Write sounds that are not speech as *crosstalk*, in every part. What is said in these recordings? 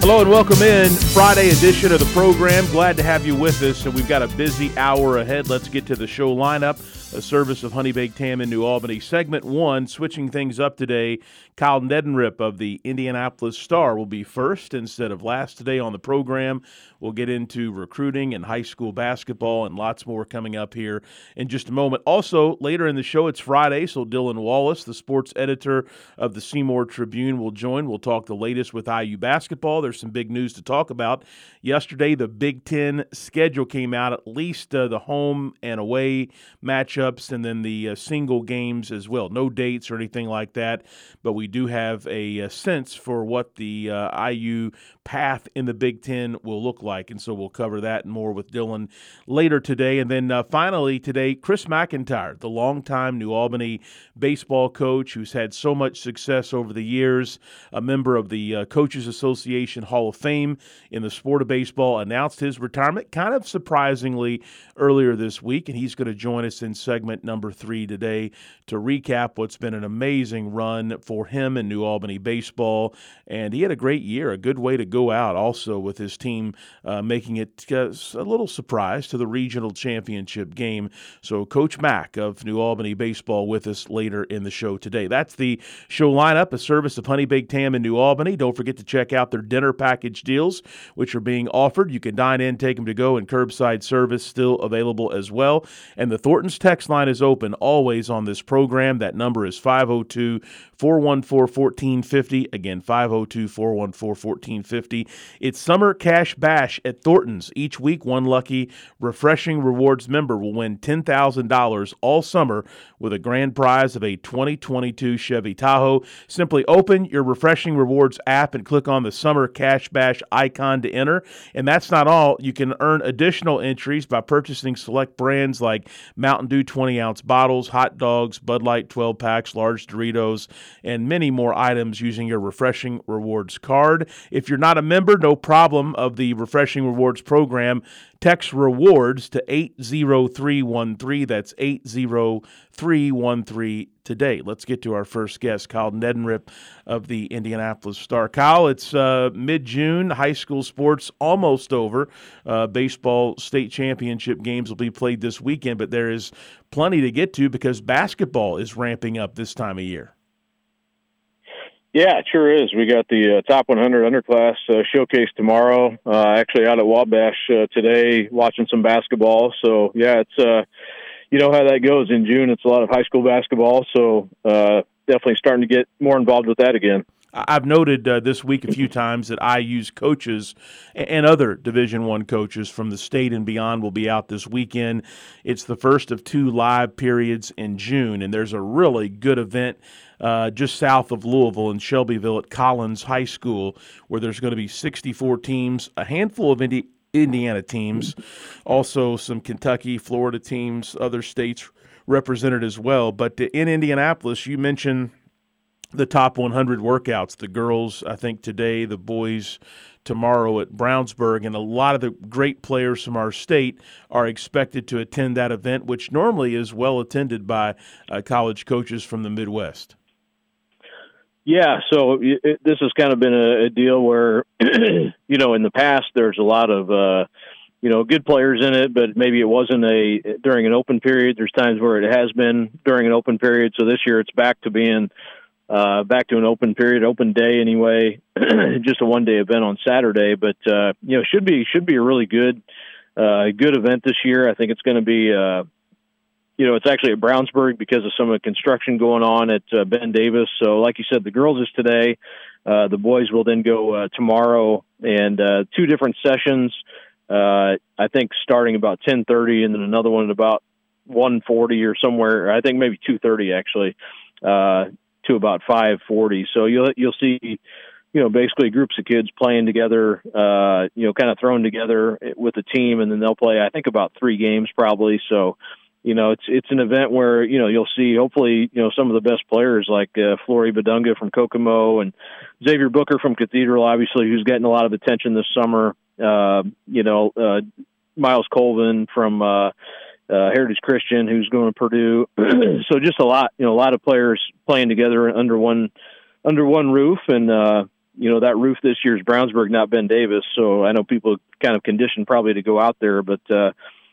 Hello and welcome in Friday edition of the program. Glad to have you with us. And we've got a busy hour ahead. Let's get to the show lineup. A service of Honey Baked Ham in New Albany. Segment one, switching things up today. Kyle Neddenriep of the Indianapolis Star will be first instead of last today on the program. We'll get into recruiting and high school basketball and lots more coming up here in just a moment. Also, later in the show, it's Friday, so Dylan Wallace, the sports editor of the Seymour Tribune, will join. We'll talk the latest with IU basketball. There's some big news to talk about. Yesterday, the Big Ten schedule came out, at least uh, the home and away matchups, and then the uh, single games as well. No dates or anything like that, but we do have a, a sense for what the uh, IU path in the Big Ten will look like. And so we'll cover that more with Dylan later today. And then uh, finally today, Chris McIntyre, the longtime New Albany baseball coach who's had so much success over the years, a member of the uh, Coaches Association Hall of Fame in the sport of baseball, announced his retirement kind of surprisingly earlier this week. And he's going to join us in segment number three today to recap what's been an amazing run for him in New Albany baseball. And he had a great year, a good way to go out also with his team uh, making it uh, a little surprise to the regional championship game. So, Coach Mack of New Albany Baseball with us later in the show today. That's the show lineup, a service of Honey Baked Ham in New Albany. Don't forget to check out their dinner package deals, which are being offered. You can dine in, take them to go, and curbside service still available as well. And the Thornton's text line is open always on this program. That number is 502 414 1450. Again, 502 414 1450. It's Summer Cash Bash at Thornton's. Each week, one lucky Refreshing Rewards member will win $10,000 all summer with a grand prize of a 2022 Chevy Tahoe. Simply open your Refreshing Rewards app and click on the Summer Cash Bash icon to enter. And that's not all. You can earn additional entries by purchasing select brands like Mountain Dew 20 ounce bottles, hot dogs, Bud Light 12 packs, large Doritos, and many more items using your Refreshing Rewards card. If you're not a member, no problem of the Refreshing Rewards program. Text rewards to 80313. That's 80313 today. Let's get to our first guest, Kyle Neddenriep of the Indianapolis Star. Kyle, it's uh, mid June. High school sports almost over. Uh, baseball state championship games will be played this weekend, but there is plenty to get to because basketball is ramping up this time of year. Yeah, it sure is. We got the uh, top 100 underclass uh, showcase tomorrow. Uh, actually, out at Wabash uh, today, watching some basketball. So yeah, it's uh, you know how that goes in June. It's a lot of high school basketball. So uh, definitely starting to get more involved with that again. I've noted uh, this week a few times that IU coaches and other Division One coaches from the state and beyond will be out this weekend. It's the first of two live periods in June, and there's a really good event uh, just south of Louisville in Shelbyville at Collins High School, where there's going to be 64 teams, a handful of Indi- Indiana teams, also some Kentucky, Florida teams, other states represented as well. But in Indianapolis, you mentioned the top 100 workouts. The girls, I think today, the boys tomorrow at Brownsburg, and a lot of the great players from our state are expected to attend that event, which normally is well attended by uh, college coaches from the Midwest. Yeah, so it, this has kind of been a, a deal where, *clears throat* you know, in the past there's a lot of, uh, you know, good players in it, but maybe it wasn't a during an open period. There's times where it has been during an open period. So this year it's back to being uh, back to an open period, open day anyway. *clears throat* just a one day event on Saturday, but uh, you know, should be should be a really good uh, good event this year. I think it's going to be, uh, you know, it's actually at Brownsburg because of some of the construction going on at uh, Ben Davis. So, like you said, the girls is today. Uh, the boys will then go uh, tomorrow, and uh, two different sessions. Uh, I think starting about 10:30, and then another one at about one forty or somewhere. I think maybe 2:30 actually, uh, to about 5:40. So you'll you'll see, you know, basically groups of kids playing together, uh, you know, kind of thrown together with a team, and then they'll play. I think about three games probably. So you know, it's it's an event where you know you'll see hopefully you know some of the best players like uh, Flory Bidunga from Kokomo and Xavier Booker from Cathedral, obviously, who's getting a lot of attention this summer. Uh, you know, uh, Myles Colvin from uh, uh, Heritage Christian, who's going to Purdue. *clears throat* so just a lot, you know, a lot of players playing together under one under one roof, and uh, you know that roof this year is Brownsburg, not Ben Davis. So I know people kind of conditioned probably to go out there, but uh,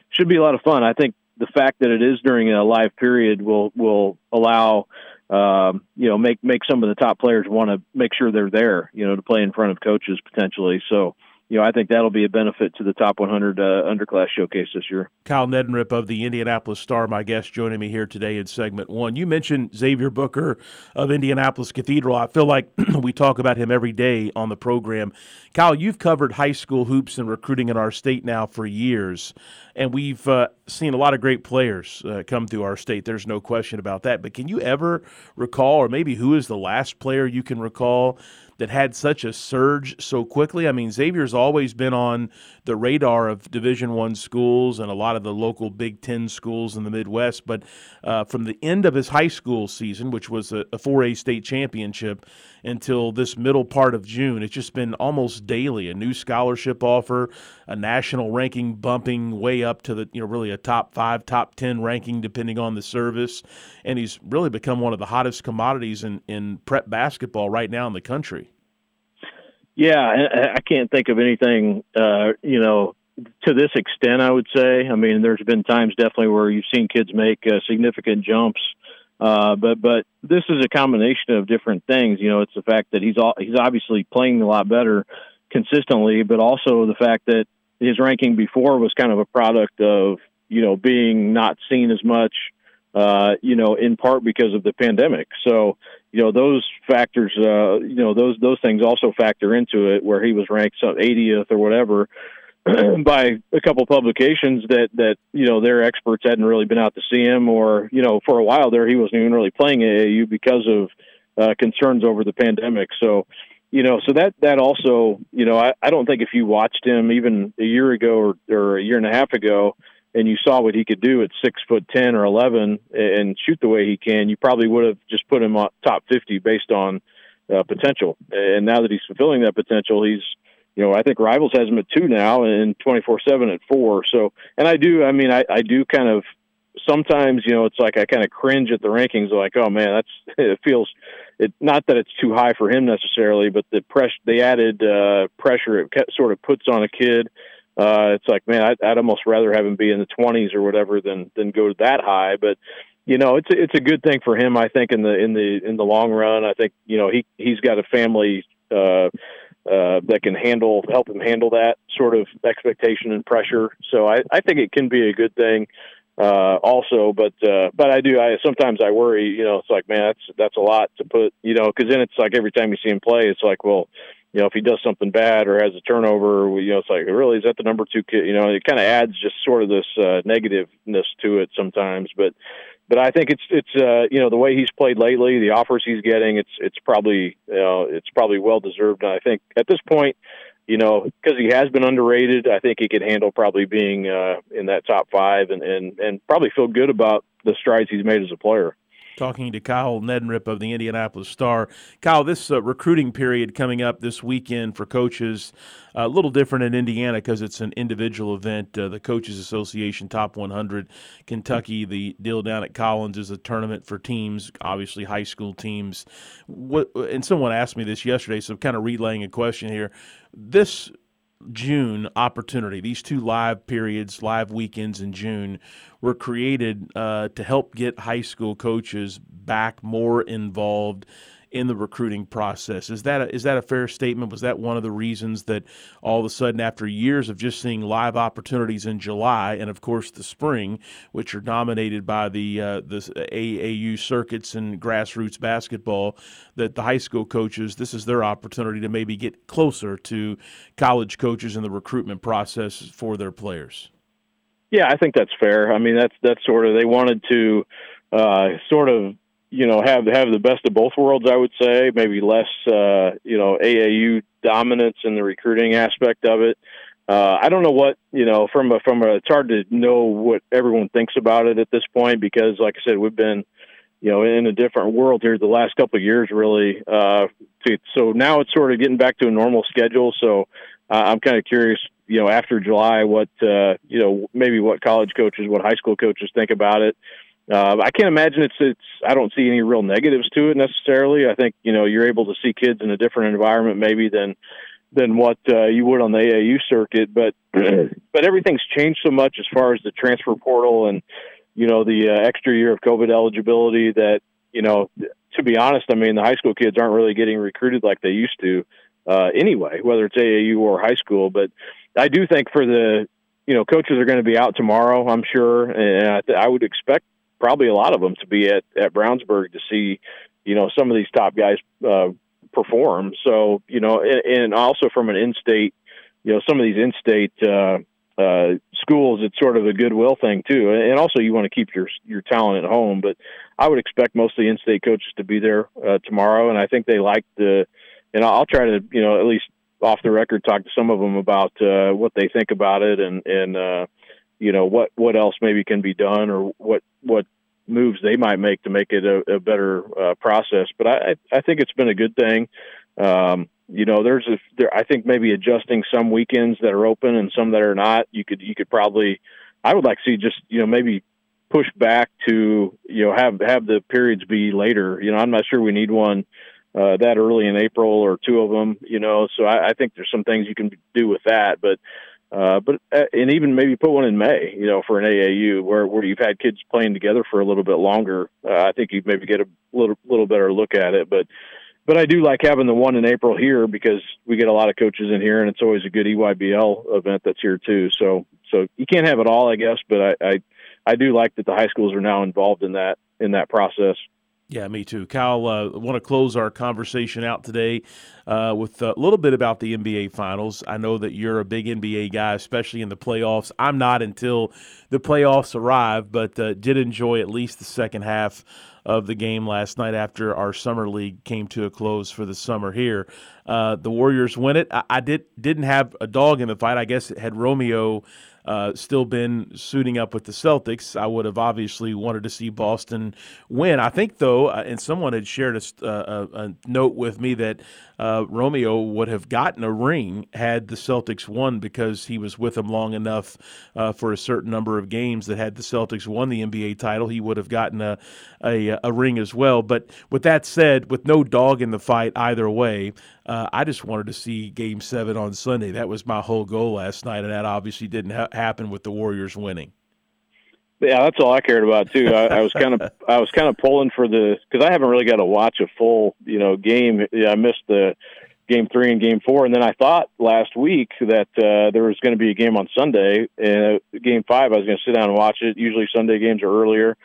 should be a lot of fun. I think the fact that it is during a live period will will allow um, you know make make some of the top players want to make sure they're there you know to play in front of coaches potentially. So you know, I think that'll be a benefit to the top 100 uh, underclass showcase this year. Kyle Neddenriep of the Indianapolis Star, my guest, joining me here today in segment one. You mentioned Xavier Booker of Indianapolis Cathedral. I feel like *clears throat* we talk about him every day on the program. Kyle, you've covered high school hoops and recruiting in our state now for years, and we've uh, seen a lot of great players uh, come through our state. There's no question about that. But can you ever recall, or maybe who is the last player you can recall? That had such a surge so quickly. I mean, Xavier's always been on the radar of Division One schools and a lot of the local Big Ten schools in the Midwest. But uh, from the end of his high school season, which was a, a 4A state championship, until this middle part of June, it's just been almost daily a new scholarship offer, a national ranking bumping way up to the you know really a top five, top ten ranking depending on the service, and he's really become one of the hottest commodities in in prep basketball right now in the country. Yeah, I can't think of anything, uh, you know, to this extent. I would say. I mean, there's been times definitely where you've seen kids make uh, significant jumps, uh, but but this is a combination of different things. You know, it's the fact that he's all, he's obviously playing a lot better consistently, but also the fact that his ranking before was kind of a product of you know being not seen as much uh, you know, in part because of the pandemic. So, you know, those factors, uh, you know, those those things also factor into it. Where he was ranked some 80th or whatever *clears throat* by a couple publications that that you know their experts hadn't really been out to see him, or you know, for a while there he wasn't even really playing AAU because of uh, concerns over the pandemic. So. You know, so that that also, you know, I, I don't think if you watched him even a year ago or, or a year and a half ago, and you saw what he could do at six foot ten or eleven and shoot the way he can, you probably would have just put him on top fifty based on uh, potential. And now that he's fulfilling that potential, he's you know I think Rivals has him at two now and twenty four seven at four. So and I do I mean I, I do kind of sometimes you know it's like I kind of cringe at the rankings like oh man that's *laughs* it feels it not that it's too high for him necessarily but the press they added uh pressure it sort of puts on a kid uh, it's like, man, I'd, I'd almost rather have him be in the 20s or whatever than than go that high. But you know, it's it's a good thing for him. I think in the in the in the long run, I think you know he he's got a family uh, uh, that can handle help him handle that sort of expectation and pressure. So I I think it can be a good thing. Uh, also, but uh, but I do. I sometimes I worry. You know, it's like man, that's that's a lot to put. You know, because then it's like every time you see him play, it's like, well, you know, if he does something bad or has a turnover, you know, it's like, really, is that the number two kid? You know, it kind of adds just sort of this uh, negativeness to it sometimes. But, but I think it's it's uh, you know the way he's played lately, the offers he's getting, it's it's probably you know it's probably well deserved. And I think at this point, you know, because he has been underrated, I think he could handle probably being uh, in that top five and and and probably feel good about the strides he's made as a player talking to Kyle Neddenriep of the Indianapolis Star. Kyle, this uh, recruiting period coming up this weekend for coaches, uh, a little different in Indiana because it's an individual event. Uh, the Coaches Association Top 100, Kentucky, the deal down at Collins is a tournament for teams, obviously high school teams. What, and someone asked me this yesterday, so kind of relaying a question here. This June opportunity, these two live periods, live weekends in June, were created uh, to help get high school coaches back more involved in the recruiting process. Is that a, is that a fair statement? Was that one of the reasons that all of a sudden, after years of just seeing live opportunities in July and of course the spring, which are dominated by the uh, the AAU circuits and grassroots basketball, that the high school coaches this is their opportunity to maybe get closer to college coaches in the recruitment process for their players? Yeah, I think that's fair. I mean, that's that's sort of they wanted to uh, sort of you know have have the best of both worlds. I would say maybe less uh, you know AAU dominance in the recruiting aspect of it. Uh, I don't know what you know from a from a. It's hard to know what everyone thinks about it at this point because, like I said, we've been you know in a different world here the last couple of years, really. Uh, so now it's sort of getting back to a normal schedule. So uh, I'm kind of curious you know after July what uh, you know maybe what college coaches, what high school coaches think about it. Uh, I can't imagine it's it's. I don't see any real negatives to it necessarily. I think you know you're able to see kids in a different environment maybe than than what uh, you would on the AAU circuit. But *clears throat* but everything's changed so much as far as the transfer portal and you know the uh, extra year of COVID eligibility that you know to be honest, I mean the high school kids aren't really getting recruited like they used to uh, anyway, whether it's AAU or high school. But I do think for the you know coaches are going to be out tomorrow, I'm sure, and I, th- I would expect probably a lot of them to be at at Brownsburg to see you know some of these top guys uh, perform. So you know, and, and also from an in-state, you know, some of these in-state. Uh, uh, schools, it's sort of a goodwill thing too, and also you want to keep your your talent at home. But I would expect most of the in-state coaches to be there uh, tomorrow, and I think they like the. And I'll try to, you know, at least off the record talk to some of them about uh, what they think about it and and uh, you know what what else maybe can be done or what what moves they might make to make it a, a better uh, process. But I I think it's been a good thing. Um, you know, there's a there, I think maybe adjusting some weekends that are open and some that are not. You could you could probably I would like to see just you know maybe push back to you know have have the periods be later. You know, I'm not sure we need one uh, that early in April or two of them, you know. So I, I think there's some things you can do with that, but uh, but uh, and even maybe put one in May, you know, for an AAU where where you've had kids playing together for a little bit longer. Uh, I think you maybe get a little little better look at it, but. But I do like having the one in April here because we get a lot of coaches in here, and it's always a good EYBL event that's here too. So, so you can't have it all, I guess. But I, I, I do like that the high schools are now involved in that in that process. Yeah, me too. Kyle, uh, want to close our conversation out today uh, with a little bit about the NBA Finals. I know that you're a big NBA guy, especially in the playoffs. I'm not until the playoffs arrive, but uh, did enjoy at least the second half of the game last night after our summer league came to a close for the summer here. Uh, the Warriors win it. I, I, did didn't have a dog in the fight. I guess it had Romeo uh, still been suiting up with the Celtics, I would have obviously wanted to see Boston win. I think, though, uh, and someone had shared a, uh, a, a note with me that uh, Romeo would have gotten a ring had the Celtics won because he was with them long enough uh, for a certain number of games that had the Celtics won the NBA title, he would have gotten a, a, a ring as well. But with that said, with no dog in the fight either way, uh, I just wanted to see Game Seven on Sunday. That was my whole goal last night, and that obviously didn't ha- happen with the Warriors winning. Yeah, that's all I cared about too. I, I was kind of *laughs* I was kind of pulling for the because I haven't really got to watch a full you know game. I missed the game three and game four, and then I thought last week that uh, there was going to be a game on Sunday. And uh, game five, I was going to sit down and watch it. Usually Sunday games are earlier.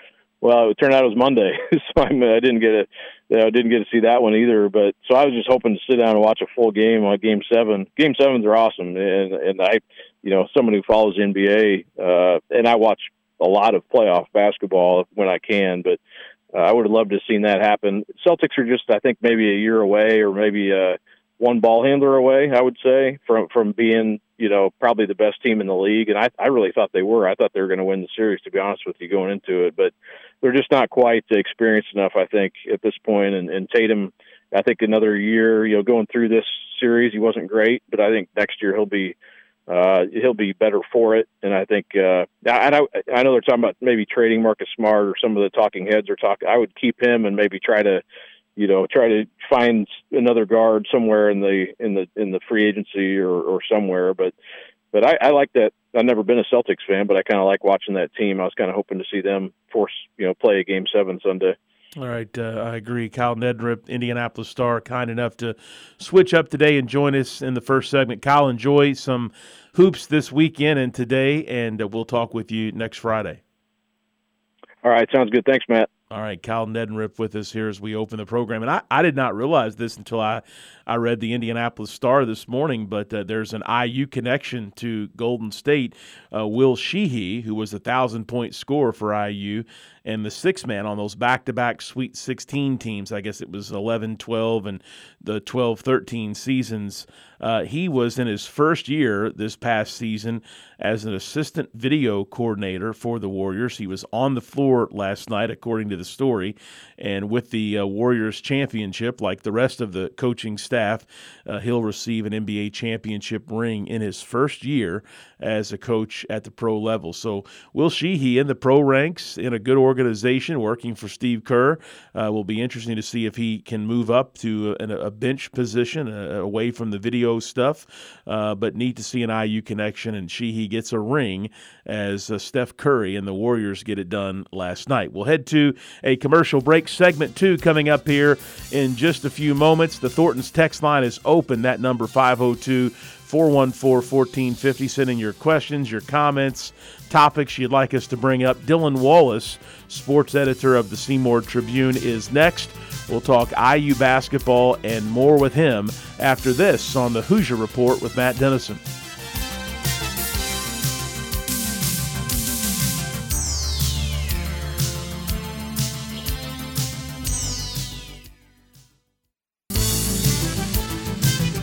Well, it turned out it was Monday, *laughs* so I, I didn't get you know, didn't get to see that one either. But so I was just hoping to sit down and watch a full game on Game Seven. Game Sevens are awesome, and and I, you know, someone who follows NBA, uh, and I watch a lot of playoff basketball when I can, but uh, I would have loved to have seen that happen. Celtics are just, I think, maybe a year away, or maybe uh, one ball handler away. I would say from from being, you know, probably the best team in the league, and I I really thought they were. I thought they were going to win the series, to be honest with you, going into it, but they're just not quite experienced enough, I think, at this point. And, and Tatum, I think another year, you know, going through this series, he wasn't great, but I think next year he'll be uh, he'll be better for it. And I think uh, I, I I know they're talking about maybe trading Marcus Smart or some of the talking heads are talking. I would keep him and maybe try to you know try to find another guard somewhere in the in the in the free agency or, or somewhere. But but I, I like that. I've never been a Celtics fan, but I kind of like watching that team. I was kind of hoping to see them force, you know, play a game seven Sunday. All right, uh, I agree. Kyle Neddenriep, Indianapolis Star, kind enough to switch up today and join us in the first segment. Kyle, enjoy some hoops this weekend and today, and uh, we'll talk with you next Friday. All right, sounds good. Thanks, Matt. All right, Kyle Neddenriep with us here as we open the program. And I, I did not realize this until I, I read the Indianapolis Star this morning, but uh, there's an IU connection to Golden State. Uh, Will Sheehey, who was a thousand point scorer for IU, and the six man on those back to back Sweet 16 teams, I guess it was 11 12 and the 12 13 seasons. Uh, he was in his first year this past season as an assistant video coordinator for the Warriors. He was on the floor last night, according to the story. And with the uh, Warriors championship, like the rest of the coaching staff, uh, he'll receive an NBA championship ring in his first year as a coach at the pro level. So Will Sheehey in the pro ranks in a good organization working for Steve Kerr. Uh, will be interesting to see if he can move up to a, a bench position uh, away from the video stuff. Uh, but need to see an IU connection, and Sheehey gets a ring as uh, Steph Curry and the Warriors get it done last night. We'll head to a commercial break. Segment two coming up here in just a few moments. The Thornton's text line is open. That number 502- 414 1450. Send in your questions, your comments, topics you'd like us to bring up. Dylan Wallace, sports editor of the Seymour Tribune, is next. We'll talk IU basketball and more with him after this on the Hoosier Report with Matt Dennison.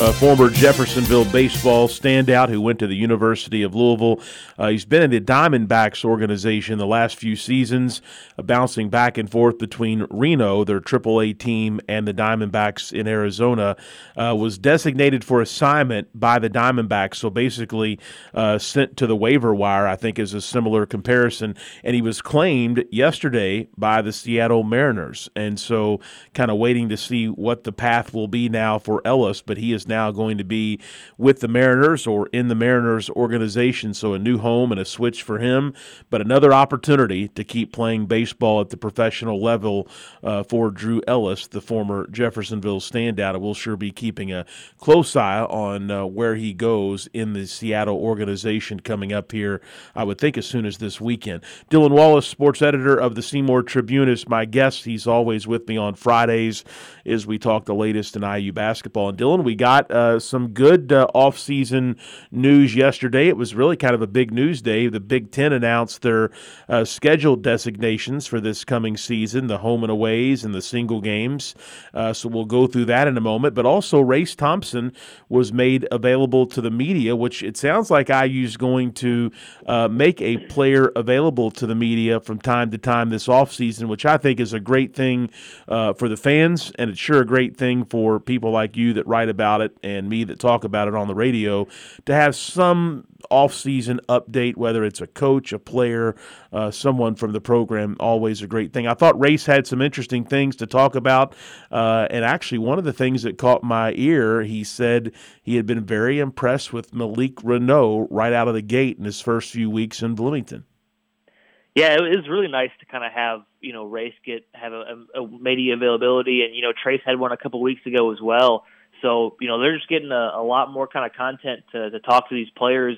a former Jeffersonville baseball standout who went to the University of Louisville. Uh, he's been in the Diamondbacks organization the last few seasons, uh, bouncing back and forth between Reno, their AAA team, and the Diamondbacks in Arizona. Uh, was designated for assignment by the Diamondbacks, so basically uh, sent to the waiver wire, I think is a similar comparison. And he was claimed yesterday by the Seattle Mariners. And so, kind of waiting to see what the path will be now for Ellis, but he is now going to be with the Mariners or in the Mariners organization. So a new home and a switch for him, but another opportunity to keep playing baseball at the professional level uh, for Drew Ellis, the former Jeffersonville standout. And we'll sure be keeping a close eye on uh, where he goes in the Seattle organization coming up here, I would think, as soon as this weekend. Dylan Wallace, sports editor of the Seymour Tribune, is my guest. He's always with me on Fridays as we talk the latest in IU basketball. And Dylan, we got uh, some good uh, off-season news yesterday. It was really kind of a big news day. The Big Ten announced their uh, scheduled designations for this coming season, the home and aways and the single games. Uh, so we'll go through that in a moment. But also, Race Thompson was made available to the media, which it sounds like IU is going to uh, make a player available to the media from time to time this offseason, which I think is a great thing uh, for the fans, and sure a great thing for people like you that write about it and me that talk about it on the radio to have some off-season update, whether it's a coach, a player, uh, someone from the program, always a great thing. I thought Race had some interesting things to talk about, uh, and actually one of the things that caught my ear, he said he had been very impressed with Malik Reneau right out of the gate in his first few weeks in Bloomington. Yeah, it was really nice to kind of have you know Race get have a, a media availability, and you know Trayce had one a couple weeks ago as well. So, you know, they're just getting a, a lot more kind of content to, to talk to these players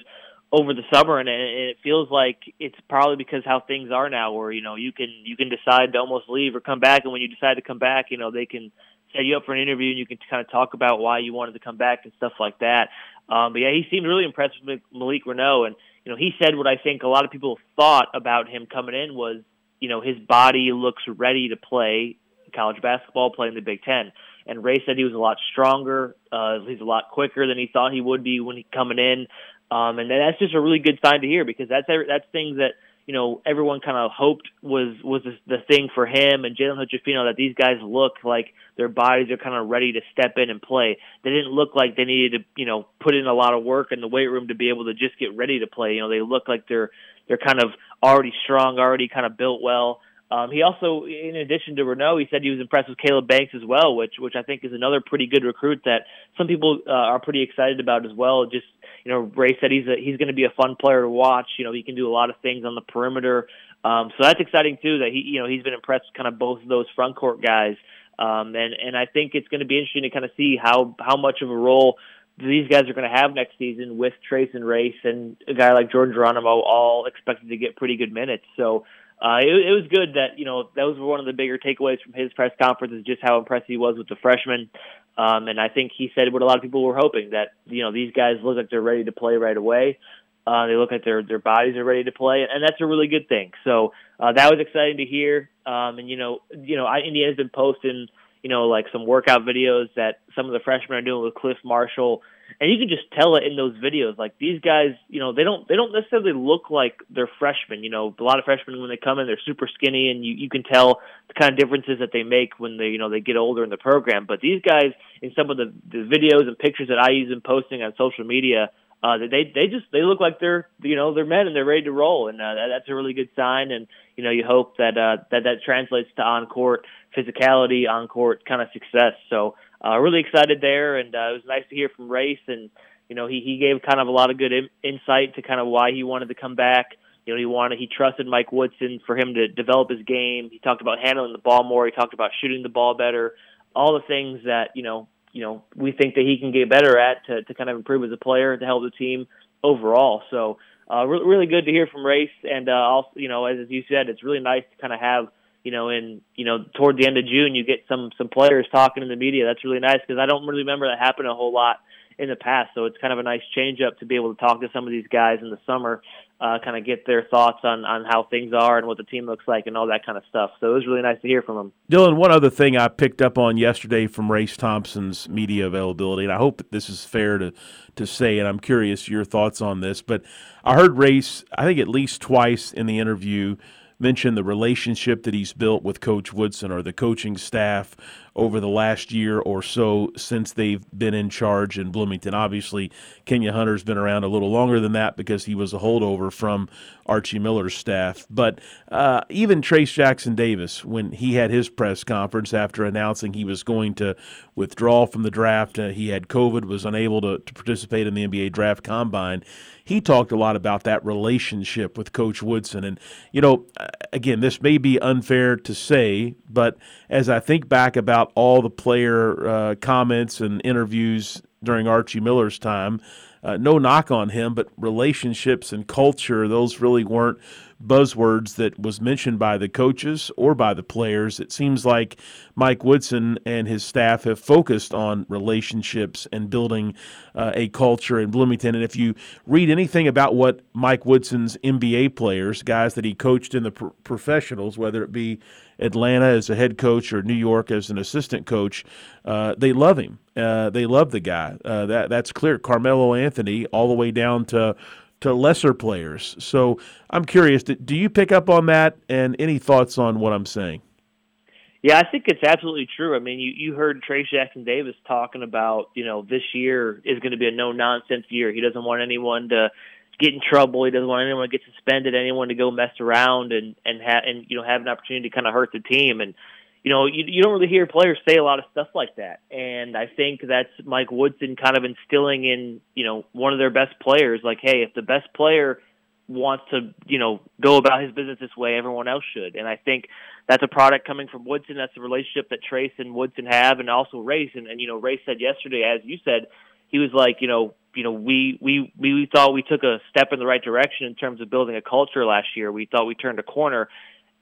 over the summer. And and it feels like it's probably because how things are now where you know you can you can decide to almost leave or come back. And when you decide to come back you know they can set you up for an interview and you can kind of talk about why you wanted to come back and stuff like that. Um but yeah he seemed really impressed with Malik Reneau and you know he said what I think a lot of people thought about him coming in was you know his body looks ready to play college basketball play in the Big 10 and Ray said he was a lot stronger. Uh, he's a lot quicker than he thought he would be when he coming in, um, and that's just a really good sign to hear because that's that's things that you know everyone kind of hoped was was the, the thing for him and Jalen Hood-Schifino that these guys look like their bodies are kind of ready to step in and play. They didn't look like they needed to you know put in a lot of work in the weight room to be able to just get ready to play. You know they look like they're they're kind of already strong, already kind of built well. Um, he also, in addition to Reneau, he said he was impressed with Caleb Banks as well, which which I think is another pretty good recruit that some people uh, are pretty excited about as well. Just you know, Ray said he's a, he's going to be a fun player to watch. You know, he can do a lot of things on the perimeter, um, so that's exciting too. That he you know he's been impressed kind of both of those front court guys, um, and and I think it's going to be interesting to kind of see how how much of a role these guys are going to have next season with Trayce and Race and a guy like Jordan Geronimo all expected to get pretty good minutes. So uh, it, it was good that you know those were one of the bigger takeaways from his press conference is just how impressed he was with the freshmen, um, and I think he said what a lot of people were hoping that you know these guys look like they're ready to play right away. Uh, they look like their their bodies are ready to play, and that's a really good thing. So uh, that was exciting to hear. Um, and you know, you know, I, Indiana's been posting you know like some workout videos that some of the freshmen are doing with Clif Marshall and you can just tell it in those videos. Like these guys, you know, they don't they don't necessarily look like they're freshmen. You know, a lot of freshmen when they come in, they're super skinny, and you you can tell the kind of differences that they make when they you know they get older in the program. But these guys, in some of the, the videos and pictures that I use in posting on social media, uh, they they just they look like they're you know they're men and they're ready to roll, and uh, that, that's a really good sign. And you know, you hope that uh, that that translates to on court physicality, on court kind of success. So uh, really excited there, and uh, it was nice to hear from Race, and you know he he gave kind of a lot of good in, insight to kind of why he wanted to come back. You know, he wanted he trusted Mike Woodson for him to develop his game. He talked about handling the ball more. He talked about shooting the ball better. All the things that you know you know we think that he can get better at to to kind of improve as a player to help the team overall. So uh, re- really good to hear from Race, and uh, also you know as you said, it's really nice to kind of have you know, in you know, toward the end of June, you get some some players talking in the media. That's really nice because I don't really remember that happening a whole lot in the past. So it's kind of a nice change up to be able to talk to some of these guys in the summer, uh, kind of get their thoughts on on how things are and what the team looks like and all that kind of stuff. So it was really nice to hear from them. Dylan, one other thing I picked up on yesterday from Race Thompson's media availability, and I hope that this is fair to to say, and I'm curious your thoughts on this, but I heard Race, I think at least twice in the interview mention the relationship that he's built with Coach Woodson or the coaching staff over the last year or so since they've been in charge in Bloomington. Obviously, Kenya Hunter's been around a little longer than that because he was a holdover from Archie Miller's staff. But uh, even Trayce Jackson Davis, when he had his press conference after announcing he was going to withdraw from the draft, uh, he had COVID, was unable to, to participate in the NBA draft combine he talked a lot about that relationship with Coach Woodson. And, you know, again, this may be unfair to say, but as I think back about all the player uh, comments and interviews during Archie Miller's time, uh, no knock on him, but relationships and culture, those really weren't buzzwords that was mentioned by the coaches or by the players. It seems like Mike Woodson and his staff have focused on relationships and building uh, a culture in Bloomington. And if you read anything about what Mike Woodson's NBA players, guys that he coached in the pro- professionals, whether it be Atlanta as a head coach or New York as an assistant coach, uh, they love him. Uh, they love the guy. Uh, that that's clear. Carmelo Anthony, all the way down to to lesser players. So I'm curious, do you pick up on that and any thoughts on what I'm saying? Yeah, I think it's absolutely true. I mean, you, you heard Trayce Jackson Davis talking about, you know, this year is going to be a no nonsense year. He doesn't want anyone to get in trouble. He doesn't want anyone to get suspended, anyone to go mess around and and ha- and you know have an opportunity to kind of hurt the team. And you know, you, you don't really hear players say a lot of stuff like that. And I think that's Mike Woodson kind of instilling in, you know, one of their best players, like, hey, if the best player wants to, you know, go about his business this way, everyone else should. And I think that's a product coming from Woodson. That's the relationship that Trayce and Woodson have, and also Race. And, and you know, Race said yesterday, as you said, he was like, you know, you know, we, we we thought we took a step in the right direction in terms of building a culture last year. We thought we turned a corner,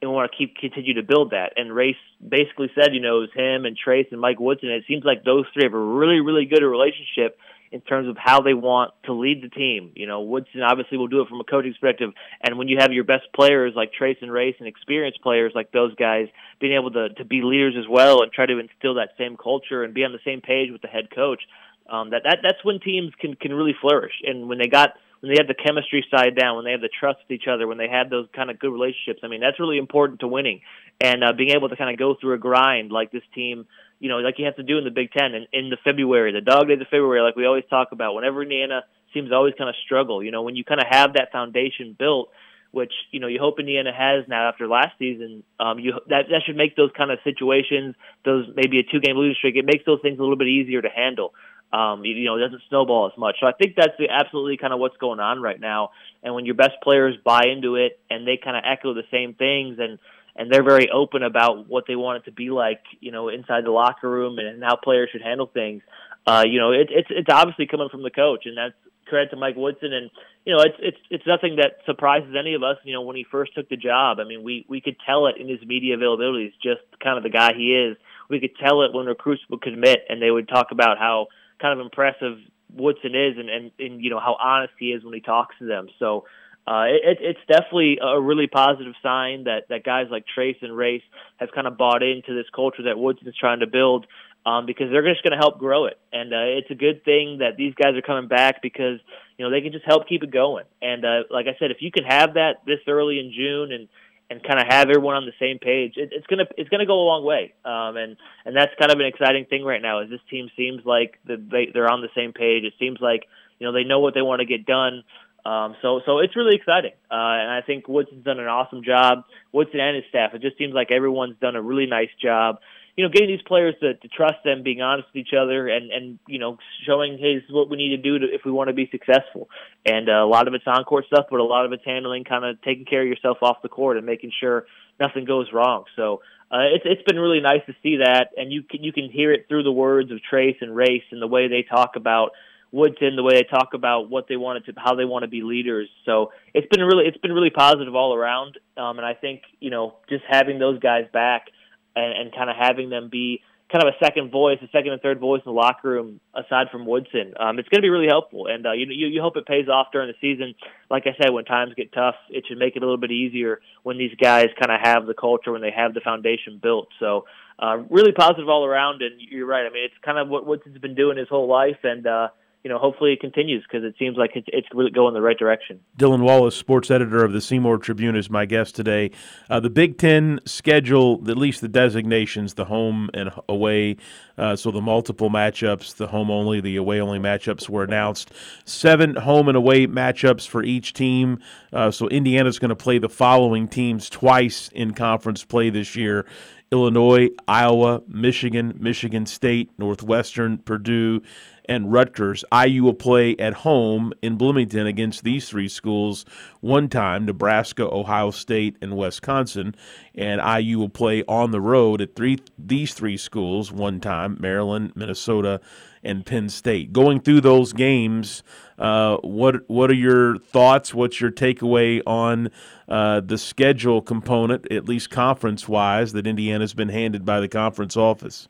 and want to keep continue to build that. And Race basically said, you know, it was him and Trayce and Mike Woodson. It seems like those three have a really, really good relationship in terms of how they want to lead the team. You know, Woodson obviously will do it from a coaching perspective, and when you have your best players like Trayce and Race and experienced players like those guys being able to to be leaders as well and try to instill that same culture and be on the same page with the head coach, um, that that that's when teams can can really flourish. And when they got when they have the chemistry side down, when they have the trust with each other, when they have those kind of good relationships. I mean, that's really important to winning and uh, being able to kind of go through a grind like this team, you know, like you have to do in the Big Ten and in the February, the dog days of February, like we always talk about. Whenever Indiana seems to always kind of struggle, you know, when you kind of have that foundation built which you know you hope Indiana has now after last season. Um, you that that should make those kind of situations, those maybe a two game losing streak, it makes those things a little bit easier to handle. Um, you, you know, it doesn't snowball as much. So I think that's the, absolutely kind of what's going on right now. And when your best players buy into it and they kind of echo the same things and and they're very open about what they want it to be like, you know, inside the locker room and, how players should handle things. Uh, you know, it, it's it's obviously coming from the coach, and that's credit to Mike Woodson. And you know, it's it's it's nothing that surprises any of us. You know, when he first took the job, I mean, we we could tell it in his media availability. He's just kind of the guy he is. We could tell it when recruits would commit, and they would talk about how kind of impressive Woodson is, and and, and you know how honest he is when he talks to them. So. Uh, it, it's definitely a really positive sign that, that guys like Trayce and Race have kind of bought into this culture that Woodson's trying to build um, because they're just going to help grow it. And uh, it's a good thing that these guys are coming back because you know they can just help keep it going. And uh, like I said, if you can have that this early in June and and kind of have everyone on the same page, it, it's gonna it's gonna go a long way. Um, and and that's kind of an exciting thing right now. Is this team seems like the, they they're on the same page. It seems like you know they know what they want to get done. Um, so so it's really exciting, uh, and I think Woodson's done an awesome job. Woodson and his staff. It just seems like everyone's done a really nice job you know, getting these players to, to trust them, being honest with each other, and and you know, showing hey, this is what we need to do to, if we want to be successful. And uh, a lot of it's on court stuff, but a lot of it's handling, kind of taking care of yourself off the court and making sure nothing goes wrong. So uh, it's it's been really nice to see that, and you can you can hear it through the words of Trayce and Race and the way they talk about Woodson, the way they talk about what they wanted to, how they want to be leaders. So it's been really, it's been really positive all around. Um, and I think you know, just having those guys back and, and kind of having them be kind of a second voice, a second and third voice in the locker room aside from Woodson. Um, it's going to be really helpful, and uh, you, you you hope it pays off during the season. Like I said, when times get tough, it should make it a little bit easier when these guys kind of have the culture, when they have the foundation built. So. Uh, really positive all around, and you're right. I mean, it's kind of what Woodson's been doing his whole life, and uh, you know, hopefully it continues because it seems like it's, it's really going the right direction. Dylan Wallace, sports editor of the Seymour Tribune, is my guest today. Uh, the Big Ten schedule, at least the designations, the home and away, uh, so the multiple matchups, the home only, the away only matchups were announced. Seven home and away matchups for each team. Uh, so Indiana's going to play the following teams twice in conference play this year. Illinois, Iowa, Michigan, Michigan State, Northwestern, Purdue, and Rutgers. IU will play at home in Bloomington against these three schools one time Nebraska, Ohio State, and Wisconsin. And IU will play on the road at three these three schools one time Maryland, Minnesota, and Penn State. Going through those games, uh, what what are your thoughts? What's your takeaway on uh, the schedule component, at least conference wise, that Indiana's been handed by the conference office?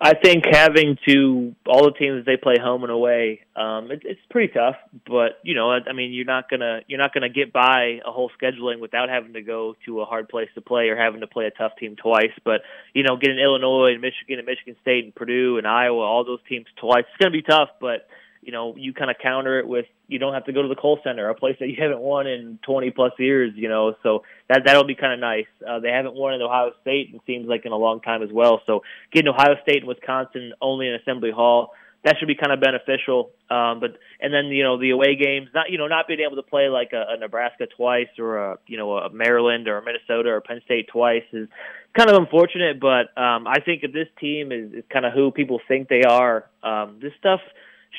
I think having to all the teams they play home and away, um, it, it's pretty tough. But you know, I mean, you're not gonna you're not gonna get by a whole scheduling without having to go to a hard place to play or having to play a tough team twice. But you know, getting Illinois and Michigan and Michigan State and Purdue and Iowa, all those teams twice, it's gonna be tough. But you know, you kind of counter it with you don't have to go to the Kohl Center, a place that you haven't won in 20 plus years, you know. So that that'll be kind of nice. Uh, they haven't won in Ohio State, and seems like in a long time as well. So getting Ohio State and Wisconsin only in Assembly Hall, that should be kind of beneficial. Um, but and then you know the away games, not you know not being able to play like a, a Nebraska twice or a you know a Maryland or a Minnesota or Penn State twice is kind of unfortunate. But um, I think if this team is, is kind of who people think they are, um, this stuff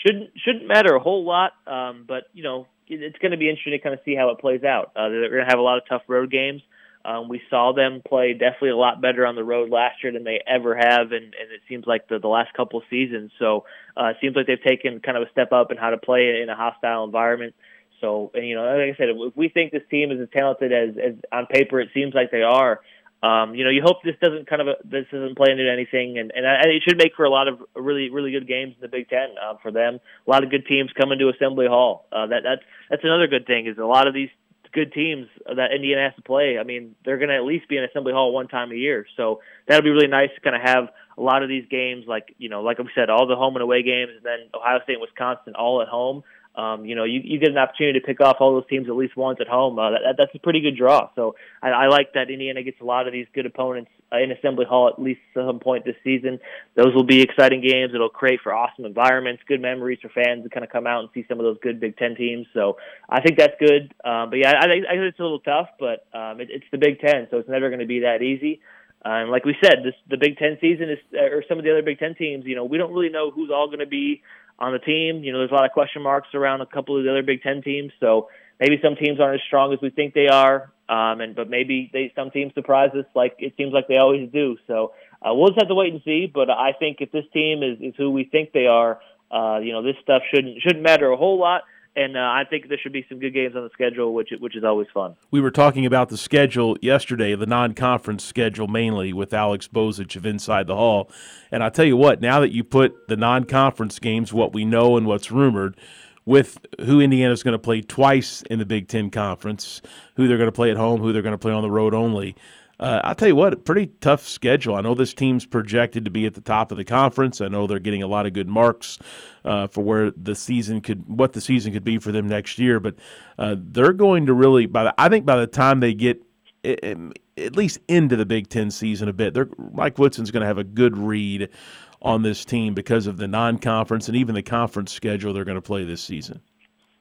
shouldn't shouldn't matter a whole lot. Um, but you know, it, it's going to be interesting to kind of see how it plays out. Uh, they're going to have a lot of tough road games. Um, we saw them play definitely a lot better on the road last year than they ever have, and, and it seems like the, the last couple of seasons. So uh, it seems like they've taken kind of a step up in how to play in a hostile environment. So, and, you know, like I said, if we think this team is as talented as, as on paper it seems like they are, um, you know, you hope this doesn't kind of a, this doesn't play into anything, and, and and it should make for a lot of really really good games in the Big Ten uh, for them. A lot of good teams coming to Assembly Hall. Uh, that that's that's another good thing is a lot of these good teams that Indiana has to play. I mean, they're going to at least be in Assembly Hall one time a year, so that'll be really nice to kind of have a lot of these games, like you know, like we said, all the home and away games, and then Ohio State and Wisconsin all at home. Um, you know, you, you get an opportunity to pick off all those teams at least once at home. Uh, that, that's a pretty good draw. So I, I like that Indiana gets a lot of these good opponents uh, in Assembly Hall at least some point this season. Those will be exciting games. It'll create for awesome environments, good memories for fans to kind of come out and see some of those good Big Ten teams. So I think that's good. Um, but yeah, I, I think it's a little tough, but um, it, it's the Big Ten, so it's never going to be that easy. Uh, and like we said, this the Big Ten season is, or some of the other Big Ten teams. You know, we don't really know who's all going to be on the team. You know, there's a lot of question marks around a couple of the other Big Ten teams. So maybe some teams aren't as strong as we think they are. Um, and but maybe they some teams surprise us like it seems like they always do. So uh, we'll just have to wait and see. But I think if this team is, is who we think they are, uh, you know, this stuff shouldn't shouldn't matter a whole lot and uh, I think there should be some good games on the schedule, which which is always fun. We were talking about the schedule yesterday, the non-conference schedule mainly with Alex Bozich of Inside the Hall, and I tell you what, now that you put the non-conference games, what we know and what's rumored, with who Indiana's going to play twice in the Big Ten Conference, who they're going to play at home, who they're going to play on the road only. Uh, I'll tell you what, pretty tough schedule. I know this team's projected to be at the top of the conference. I know they're getting a lot of good marks uh, for where the season could, what the season could be for them next year. But uh, they're going to really, by the, I think by the time they get at least into the Big Ten season a bit, they're, Mike Woodson's going to have a good read on this team because of the non-conference and even the conference schedule they're going to play this season.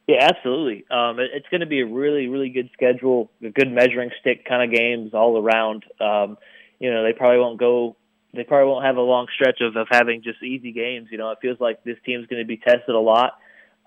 Yeah, absolutely. Um, it, it's going to be a really, really good schedule, a good measuring stick kind of games all around. Um, you know, they probably won't go. They probably won't have a long stretch of, of having just easy games. You know, it feels like this team's going to be tested a lot,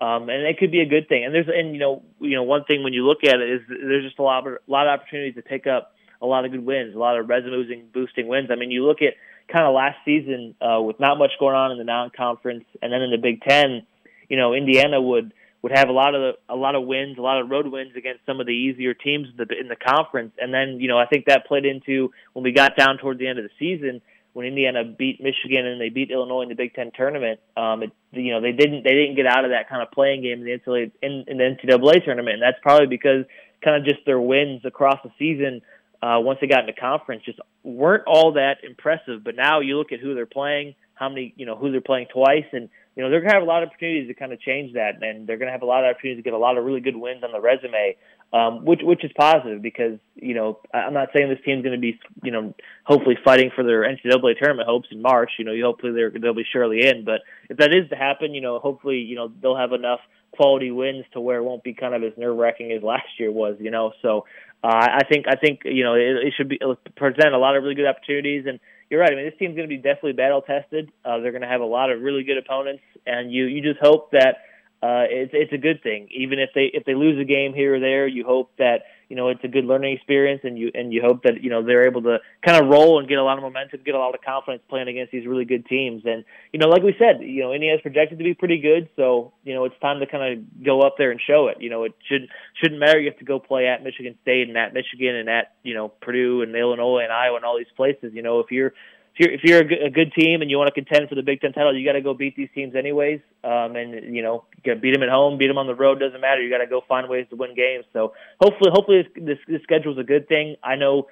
um, and it could be a good thing. And there's, and you know, you know, one thing when you look at it is there's just a lot, a lot of opportunities to pick up a lot of good wins, a lot of resume boosting wins. I mean, you look at kind of last season uh, with not much going on in the non-conference, and then in the Big Ten, you know, Indiana would would have a lot of a lot of wins, a lot of road wins against some of the easier teams in the in the conference. And then you know I think that played into when we got down toward the end of the season when Indiana beat Michigan and they beat Illinois in the Big Ten tournament. Um, it, you know they didn't they didn't get out of that kind of playing game in the NCAA in, in the NCAA tournament, and that's probably because kind of just their wins across the season. Uh, once they got into conference, just weren't all that impressive. But now you look at who they're playing, how many, you know, who they're playing twice, and you know, they're going to have a lot of opportunities to kind of change that, and they're going to have a lot of opportunities to get a lot of really good wins on the resume, um, which which is positive because you know I'm not saying this team's going to be you know hopefully fighting for their NCAA tournament hopes in March. You know, hopefully they're they'll be surely in, but if that is to happen, you know, hopefully you know they'll have enough quality wins to where it won't be kind of as nerve wracking as last year was. You know, so uh, I think I think you know it, it should be present a lot of really good opportunities and you're right. I mean, this team's going to be definitely battle tested. Uh, they're going to have a lot of really good opponents, and you you just hope that uh, it's it's a good thing. Even if they if they lose a game here or there, you hope that you know it's a good learning experience, and you and you hope that you know they're able to kind of roll and get a lot of momentum, get a lot of confidence playing against these really good teams. And you know, like we said, you know, Indiana's projected to be pretty good, so you know it's time to kind of go up there and show it. You know, it should shouldn't matter. You have to go play at Michigan State and at Michigan and at you know Purdue and Illinois and Iowa and all these places. You know, if you're you're if you're a good, a good team and you want to contend for the Big Ten title, you got to go beat these teams anyways. Um, and you know, you got to beat them at home, beat them on the road. Doesn't matter. You got to go find ways to win games. So hopefully, hopefully this, this, schedule is a good thing. I know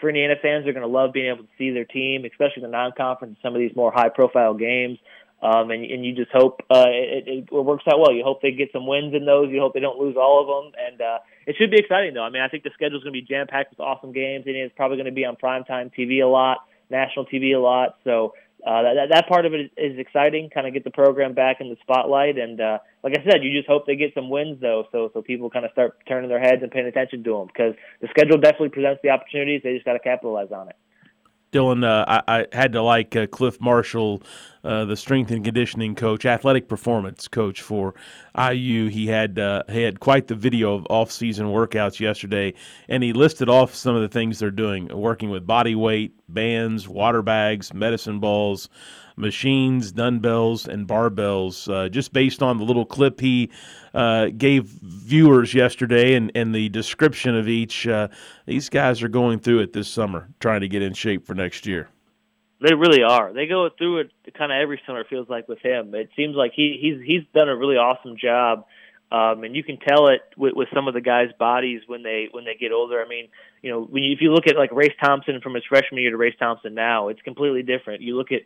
for Indiana fans, they're going to love being able to see their team, especially the non-conference, some of these more high-profile games. Um, and, and you just hope uh, it, it, works out well. You hope they get some wins in those. You hope they don't lose all of them. And uh, it should be exciting, though. I mean, I think the schedule is going to be jam-packed with awesome games. Indiana's probably going to be on primetime TV a lot national TV a lot. So uh, that that part of it is, exciting. Kind of get the program back in the spotlight, and uh, like I said, you just hope they get some wins though, so so people kind of start turning their heads and paying attention to them because the schedule definitely presents the opportunities. They just got to capitalize on it. Dylan, uh, I, I, had to like uh, Clif Marshall, uh, the strength and conditioning coach, athletic performance coach for IU. He had uh, he had quite the video of off-season workouts yesterday, and he listed off some of the things they're doing: working with body weight, bands, water bags, medicine balls, machines, dumbbells, and barbells, uh, just based on the little clip he uh, gave viewers yesterday and, and the description of each. Uh, these guys are going through it this summer, trying to get in shape for next year. They really are. They go through it kind of every summer. It feels like with him. It seems like he he's he's done a really awesome job. Um, and you can tell it with, with some of the guys' bodies when they when they get older. I mean, you know, when you, if you look at like Race Thompson from his freshman year to Race Thompson now, it's completely different. You look at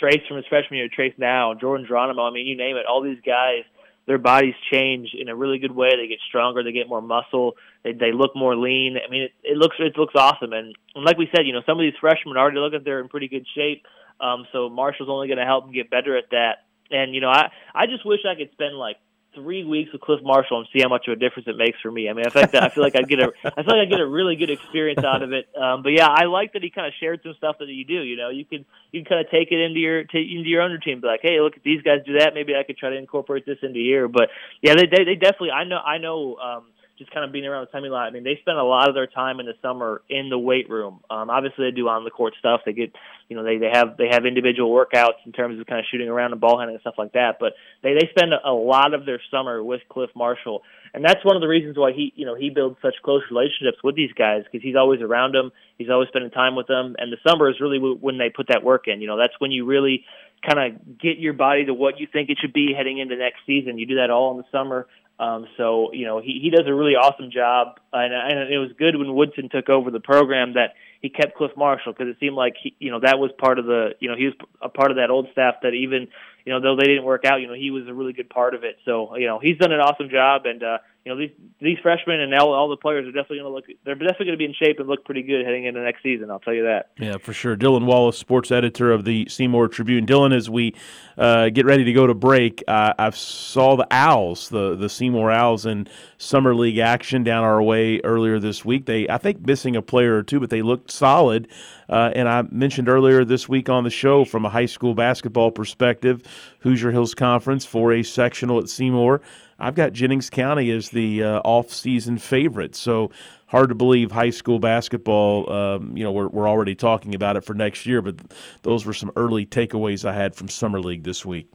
Trayce from his freshman year, Trayce now, Jordan Geronimo. I mean, you name it. All these guys, their bodies change in a really good way. They get stronger, they get more muscle, they they look more lean. I mean, it, it looks it looks awesome. And, and like we said, you know, some of these freshmen already look like they're in pretty good shape. Um, so Marshall's only going to help them get better at that. And you know, I I just wish I could spend like three weeks with Clif Marshall and see how much of a difference it makes for me. I mean, I feel like that, I feel like I get a I feel like I get a really good experience out of it. Um, but yeah, I like that he kind of shared some stuff that you do. You know, you can you can kind of take it into your to, into your own team. Be like, hey, look at these guys do that. Maybe I could try to incorporate this into here. But yeah, they they, they definitely. I know I know. Um, just kind of being around the semi lot. I mean, they spend a lot of their time in the summer in the weight room. Um, obviously, they do on the court stuff. They get, you know, they they have they have individual workouts in terms of kind of shooting around and ball handling and stuff like that. But they they spend a lot of their summer with Clif Marshall, and that's one of the reasons why he, you know, he builds such close relationships with these guys because he's always around them. He's always spending time with them, and the summer is really when they put that work in. You know, that's when you really kind of get your body to what you think it should be heading into next season. You do that all in the summer. Um, so you know he he does a really awesome job, and, and it was good when Woodson took over the program that he kept Clif Marshall because it seemed like he, you know that was part of the you know he was a part of that old staff that even you know though they didn't work out you know he was a really good part of it. So you know he's done an awesome job, and uh, you know these these freshmen and all, all the players are definitely going to look they're definitely going to be in shape and look pretty good heading into next season. I'll tell you that. Yeah, for sure. Dylan Wallace, sports editor of the Seymour Tribune. Dylan, as we uh, get ready to go to break, uh, I saw the Owls, the the Seymour Owls, in summer league action down our way earlier this week. They I think missing a player or two, but they looked solid. Uh, and I mentioned earlier this week on the show from a high school basketball perspective, Hoosier Hills Conference for a sectional at Seymour. I've got Jennings County as the uh, off-season favorite. So hard to believe high school basketball. Um, you know, we're we're already talking about it for next year, but those were some early takeaways I had from summer league this week.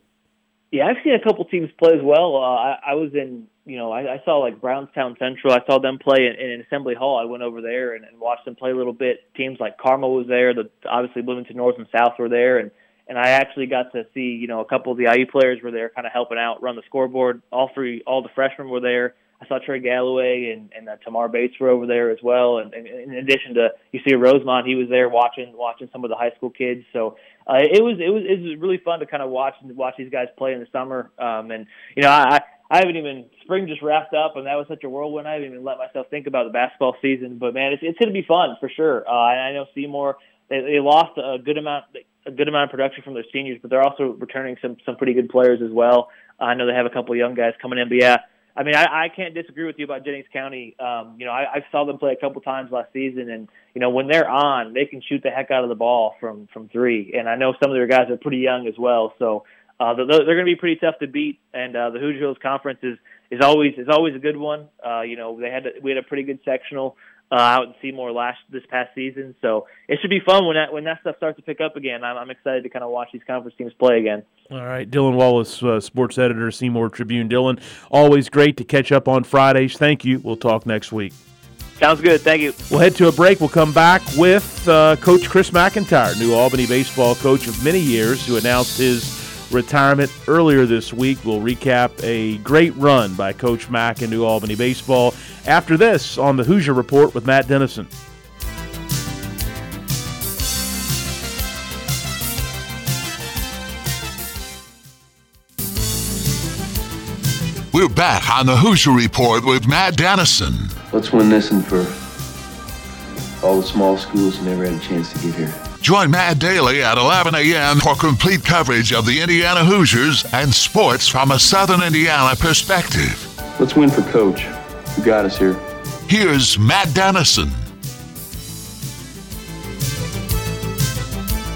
Yeah, I've seen a couple teams play as well. Uh, I, I was in, you know, I, I saw like Brownstown Central. I saw them play in, in Assembly Hall. I went over there and, and watched them play a little bit. Teams like Carmel was there. The obviously Bloomington North and South were there, and and I actually got to see, you know, a couple of the IU players were there, kind of helping out, run the scoreboard. All three, all the freshmen were there. I saw Trey Galloway and, and uh, Tamar Bates were over there as well. And, and in addition to, you see Rosemont, he was there watching watching some of the high school kids. So uh, it was it was it was really fun to kind of watch watch these guys play in the summer. Um, and you know, I I haven't even spring just wrapped up, and that was such a whirlwind. I haven't even let myself think about the basketball season. But man, it's it's going to be fun for sure. Uh, I know Seymour they, they lost a good amount a good amount of production from their seniors, but they're also returning some some pretty good players as well. I know they have a couple of young guys coming in, but yeah, I mean, I, I can't disagree with you about Jennings County. Um, you know, I, I saw them play a couple times last season, and you know, when they're on, they can shoot the heck out of the ball from from three. And I know some of their guys are pretty young as well, so uh, they're, they're going to be pretty tough to beat. And uh, the Hoosier Hills Conference is is always is always a good one. Uh, you know, they had we had a pretty good sectional uh, out in Seymour last this past season. So it should be fun when that when that stuff starts to pick up again. I'm, I'm excited to kind of watch these conference teams play again. All right, Dylan Wallace, uh, sports editor, Seymour Tribune. Dylan, always great to catch up on Fridays. Thank you. We'll talk next week. Sounds good. Thank you. We'll head to a break. We'll come back with uh, Coach Chris McIntyre, new Albany baseball coach of many years, who announced his retirement earlier this week. We'll recap a great run by Coach Mack in New Albany baseball after this on the Hoosier Report with Matt Dennison. We're back on the Hoosier Report with Matt Dennison. Let's win this and for all the small schools who never had a chance to get here. Join Matt Daly at 11 a.m. for complete coverage of the Indiana Hoosiers and sports from a Southern Indiana perspective. Let's win for Coach, who got us here. Here's Matt Dennison.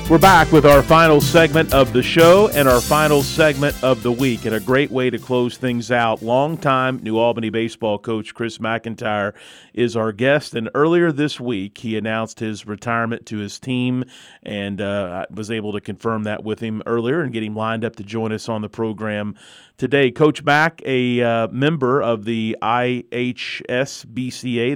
We're back with our final segment of the show and our final segment of the week, and a great way to close things out. Longtime New Albany baseball coach Chris McIntyre is our guest, and earlier this week he announced his retirement to his team, and uh, I was able to confirm that with him earlier and get him lined up to join us on the program today. Coach Mack, a uh, member of the IHSBCA,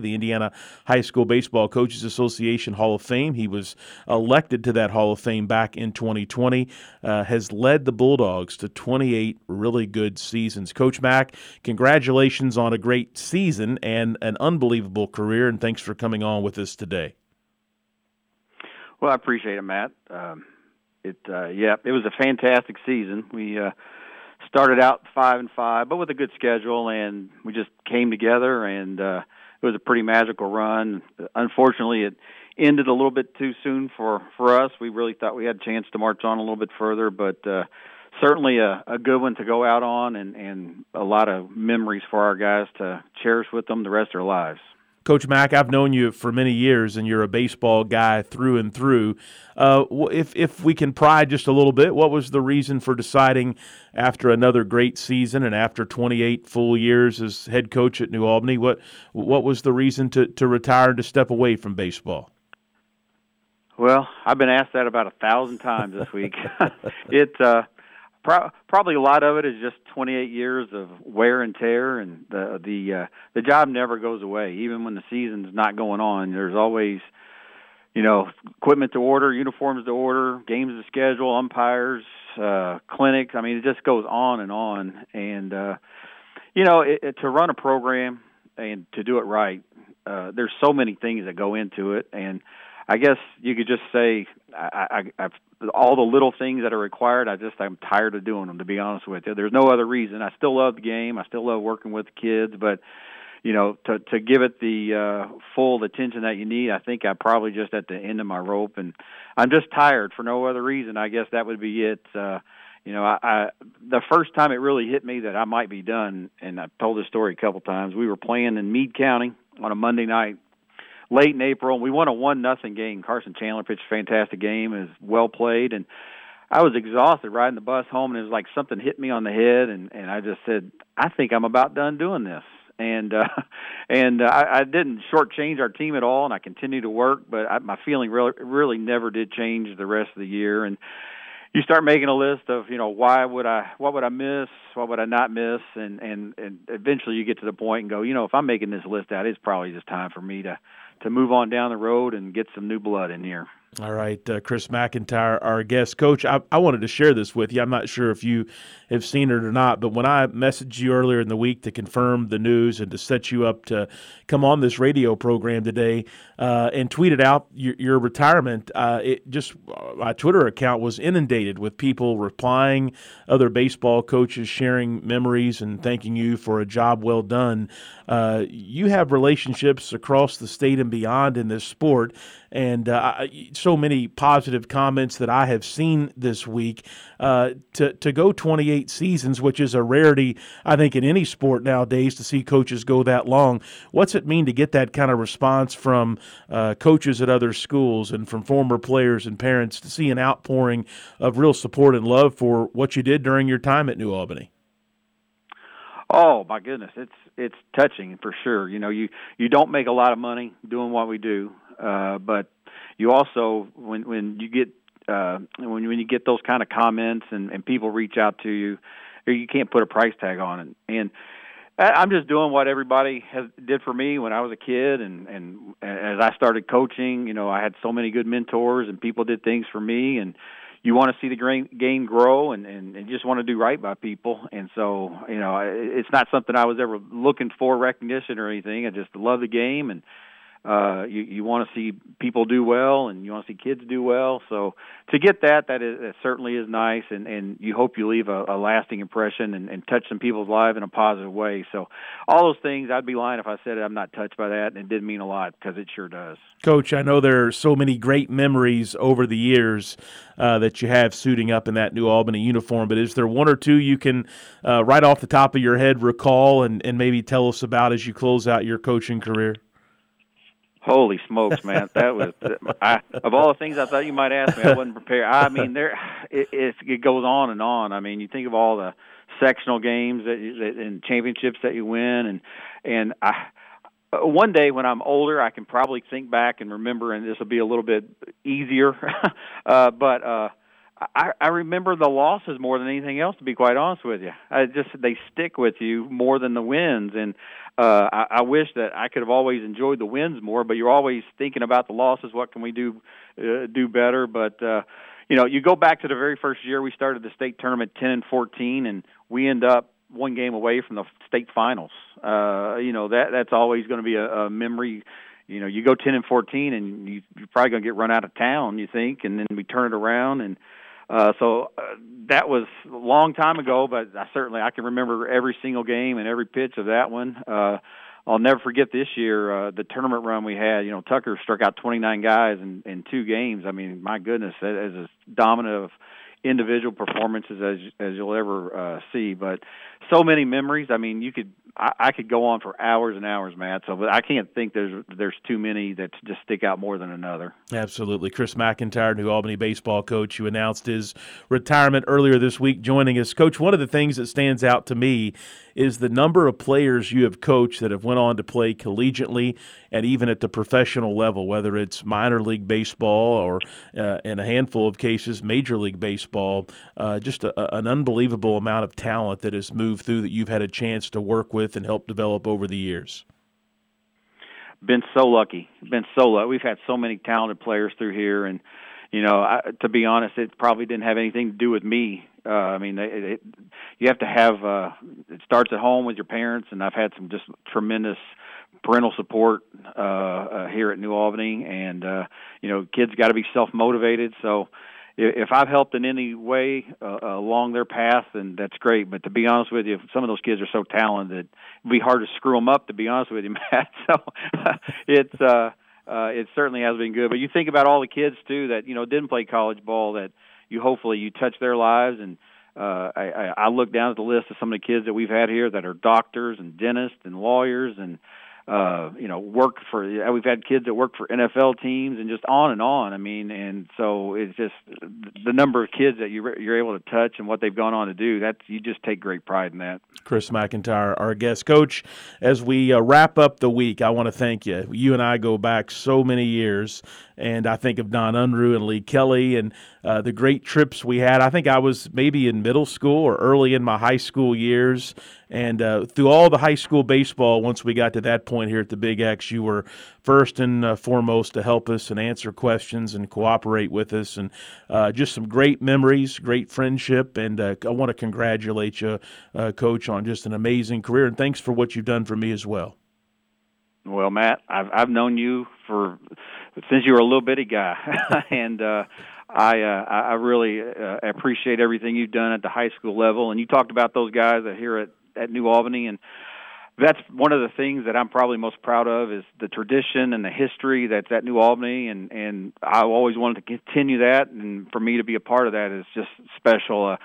the Indiana High School Baseball Coaches Association Hall of Fame. He was elected to that Hall of Fame back in 2020, uh, has led the Bulldogs to 28 really good seasons. Coach Mack, congratulations on a great season and an unbelievable career, and thanks for coming on with us today. Well, I appreciate it, Matt. Um, it uh, yeah, it was a fantastic season. We uh, started out five and five, but with a good schedule, and we just came together, and uh, it was a pretty magical run. Unfortunately, it ended a little bit too soon for for us. We really thought we had a chance to march on a little bit further, but uh, certainly a, a good one to go out on, and and a lot of memories for our guys to cherish with them the rest of their lives. Coach Mack, I've known you for many years, and you're a baseball guy through and through. Uh, if if we can pry just a little bit, what was the reason for deciding after another great season and after 28 full years as head coach at New Albany, what what was the reason to to retire and to step away from baseball? Well, I've been asked that about a thousand times this week. *laughs* it uh, pro- probably a lot of it is just 28 years of wear and tear, and the the uh, the job never goes away. Even when the season's not going on, there's always you know equipment to order, uniforms to order, games to schedule, umpires, uh, clinics. I mean, it just goes on and on. And uh, you know, it, it, to run a program and to do it right, uh, there's so many things that go into it, and I guess you could just say I, I, I've all the little things that are required. I just I'm tired of doing them. To be honest with you, there's no other reason. I still love the game. I still love working with kids, but you know, to to give it the uh, full attention that you need, I think I'm probably just at the end of my rope, and I'm just tired for no other reason. I guess that would be it. Uh, you know, I, I the first time it really hit me that I might be done, and I've told this story a couple times. We were playing in Meade County on a Monday night late in April. We won a one nothing game. Carson Chandler pitched a fantastic game, is well played, and I was exhausted riding the bus home, and it was like something hit me on the head, and and I just said, I think I'm about done doing this. And uh, *laughs* and uh, I, I didn't shortchange our team at all, and I continued to work. But I, my feeling really really never did change the rest of the year. And you start making a list of you know why would I what would I miss what would I not miss and and and eventually you get to the point and go you know if I'm making this list out it's probably just time for me to to move on down the road and get some new blood in here. All right, uh, Chris McIntyre, our guest coach. I, I wanted to share this with you. I'm not sure if you have seen it or not, but when I messaged you earlier in the week to confirm the news and to set you up to come on this radio program today uh, and tweeted out your, your retirement, uh, it just uh, my Twitter account was inundated with people replying, other baseball coaches sharing memories and thanking you for a job well done. Uh, you have relationships across the state and beyond in this sport, and uh, so many positive comments that I have seen this week. Uh, to to go 28 seasons, which is a rarity, I think, in any sport nowadays to see coaches go that long. What's it mean to get that kind of response from uh, coaches at other schools and from former players and parents to see an outpouring of real support and love for what you did during your time at New Albany? Oh my goodness, it's it's touching for sure. You know, you you don't make a lot of money doing what we do, uh, but you also when when you get uh, when when you get those kind of comments and, and people reach out to you, you can't put a price tag on it. And I'm just doing what everybody has did for me when I was a kid, and and as I started coaching, you know, I had so many good mentors, and people did things for me, and you want to see the game grow, and and, and just want to do right by people, and so you know, it's not something I was ever looking for recognition or anything. I just love the game, and uh, you you want to see people do well and you want to see kids do well. So to get that, that is that certainly is nice, and and you hope you leave a, a lasting impression and, and touch some people's lives in a positive way. So all those things, I'd be lying if I said it. I'm not touched by that, and it didn't mean a lot because it sure does. Coach, I know there are so many great memories over the years uh, that you have suiting up in that New Albany uniform, but is there one or two you can, uh, right off the top of your head, recall and, and maybe tell us about as you close out your coaching career? Holy smokes, man! That was I, of all the things I thought you might ask me. I wasn't prepared. I *laughs* mean, there it, it, it goes on and on. I mean, you think of all the sectional games that, that and championships that you win, and and I one day when I'm older, I can probably think back and remember, and this will be a little bit easier. *laughs* uh, but uh, I, I remember the losses more than anything else. To be quite honest with you, I just they stick with you more than the wins, and uh, I, I wish that I could have always enjoyed the wins more. But you're always thinking about the losses. What can we do uh, do better? But uh, you know, you go back to the very first year we started the state tournament, ten and fourteen, and we end up one game away from the state finals. Uh, you know that that's always going to be a, a memory you know, you go ten and fourteen, and you, you're probably going to get run out of town. You think, and then we turn it around, and Uh, so uh, that was a long time ago, but I certainly I can remember every single game and every pitch of that one. Uh, I'll never forget this year uh, the tournament run we had. You know, Tucker struck out 29 guys in, in two games. I mean, my goodness, as as dominant of individual performances as as you'll ever uh, see. But so many memories. I mean, you could I, I could go on for hours and hours, Matt. So, but I can't think there's there's too many that just stick out more than another. Absolutely, Chris McIntyre, new Albany baseball coach, who announced his retirement earlier this week, joining us. Coach, one of the things that stands out to me is the number of players you have coached that have went on to play collegiately and even at the professional level, whether it's minor league baseball or, uh, in a handful of cases, major league baseball. Uh, just a, an unbelievable amount of talent that has moved through that you've had a chance to work with and help develop over the years? Been so lucky. Been so lucky. We've had so many talented players through here, and you know, I, to be honest, it probably didn't have anything to do with me. Uh, I mean, it, it, you have to have. Uh, it starts at home with your parents, and I've had some just tremendous parental support uh, uh, here at New Albany, and uh, you know, kids got to be self motivated. So if I've helped in any way uh, along their path, then that's great. But to be honest with you, some of those kids are so talented, it'd be hard to screw them up. To be honest with you, *laughs* Matt. So *laughs* it's uh, uh, it certainly has been good. But you think about all the kids too that you know didn't play college ball that you hopefully you touch their lives and. Uh, I, I look down at the list of some of the kids that we've had here that are doctors and dentists and lawyers and uh, you know, work for. We've had kids that work for NFL teams, and just on and on. I mean, and so it's just the number of kids that you you're able to touch and what they've gone on to do. That's you just take great pride in that. Chris McIntyre, our guest coach, as we uh, wrap up the week, I want to thank you. You and I go back so many years, and I think of Don Unruh and Lee Kelly and uh, the great trips we had. I think I was maybe in middle school or early in my high school years, and uh, through all the high school baseball, once we got to that point here at the Big X, you were first and uh, foremost to help us and answer questions and cooperate with us, and uh, just some great memories, great friendship, and uh, I want to congratulate you, uh, Coach, on just an amazing career, and thanks for what you've done for me as well. Well, Matt, I've I've known you for since you were a little bitty guy, *laughs* and uh, I uh, I really uh, appreciate everything you've done at the high school level. And you talked about those guys that here at at New Albany, and that's one of the things that I'm probably most proud of is the tradition and the history that's at New Albany, and and I always wanted to continue that, and for me to be a part of that is just special.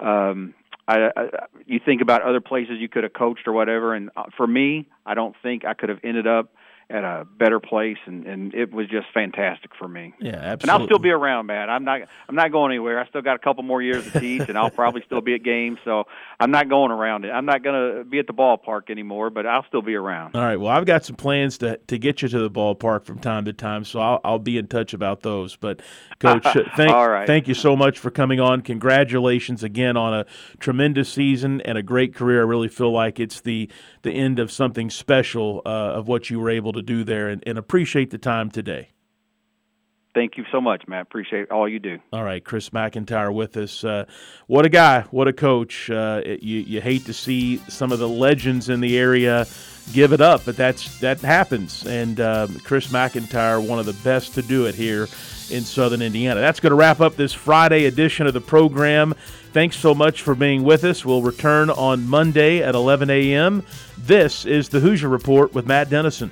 Uh, um, I, I, you think about other places you could have coached or whatever, and uh, for me, I don't think I could have ended up at a better place, and and it was just fantastic for me. Yeah, absolutely. And I'll still be around, man. I'm not I'm not going anywhere. I still got a couple more years to teach, and I'll probably still be at games. So I'm not going around it. I'm not going to be at the ballpark anymore, but I'll still be around. All right. Well, I've got some plans to to get you to the ballpark from time to time, so I'll I'll be in touch about those. But coach, *laughs* thank right. thank you so much for coming on. Congratulations again on a tremendous season and a great career. I really feel like it's the the end of something special uh, of what you were able to do there, and, and appreciate the time today. Thank you so much, Matt. Appreciate all you do. All right, Chris McIntyre with us. Uh, what a guy! What a coach! Uh, you you hate to see some of the legends in the area give it up, but that's that happens. And um, Chris McIntyre, one of the best to do it here in Southern Indiana. That's going to wrap up this Friday edition of the program. Thanks so much for being with us. We'll return on Monday at 11 a.m. This is the Hoosier Report with Matt Dennison.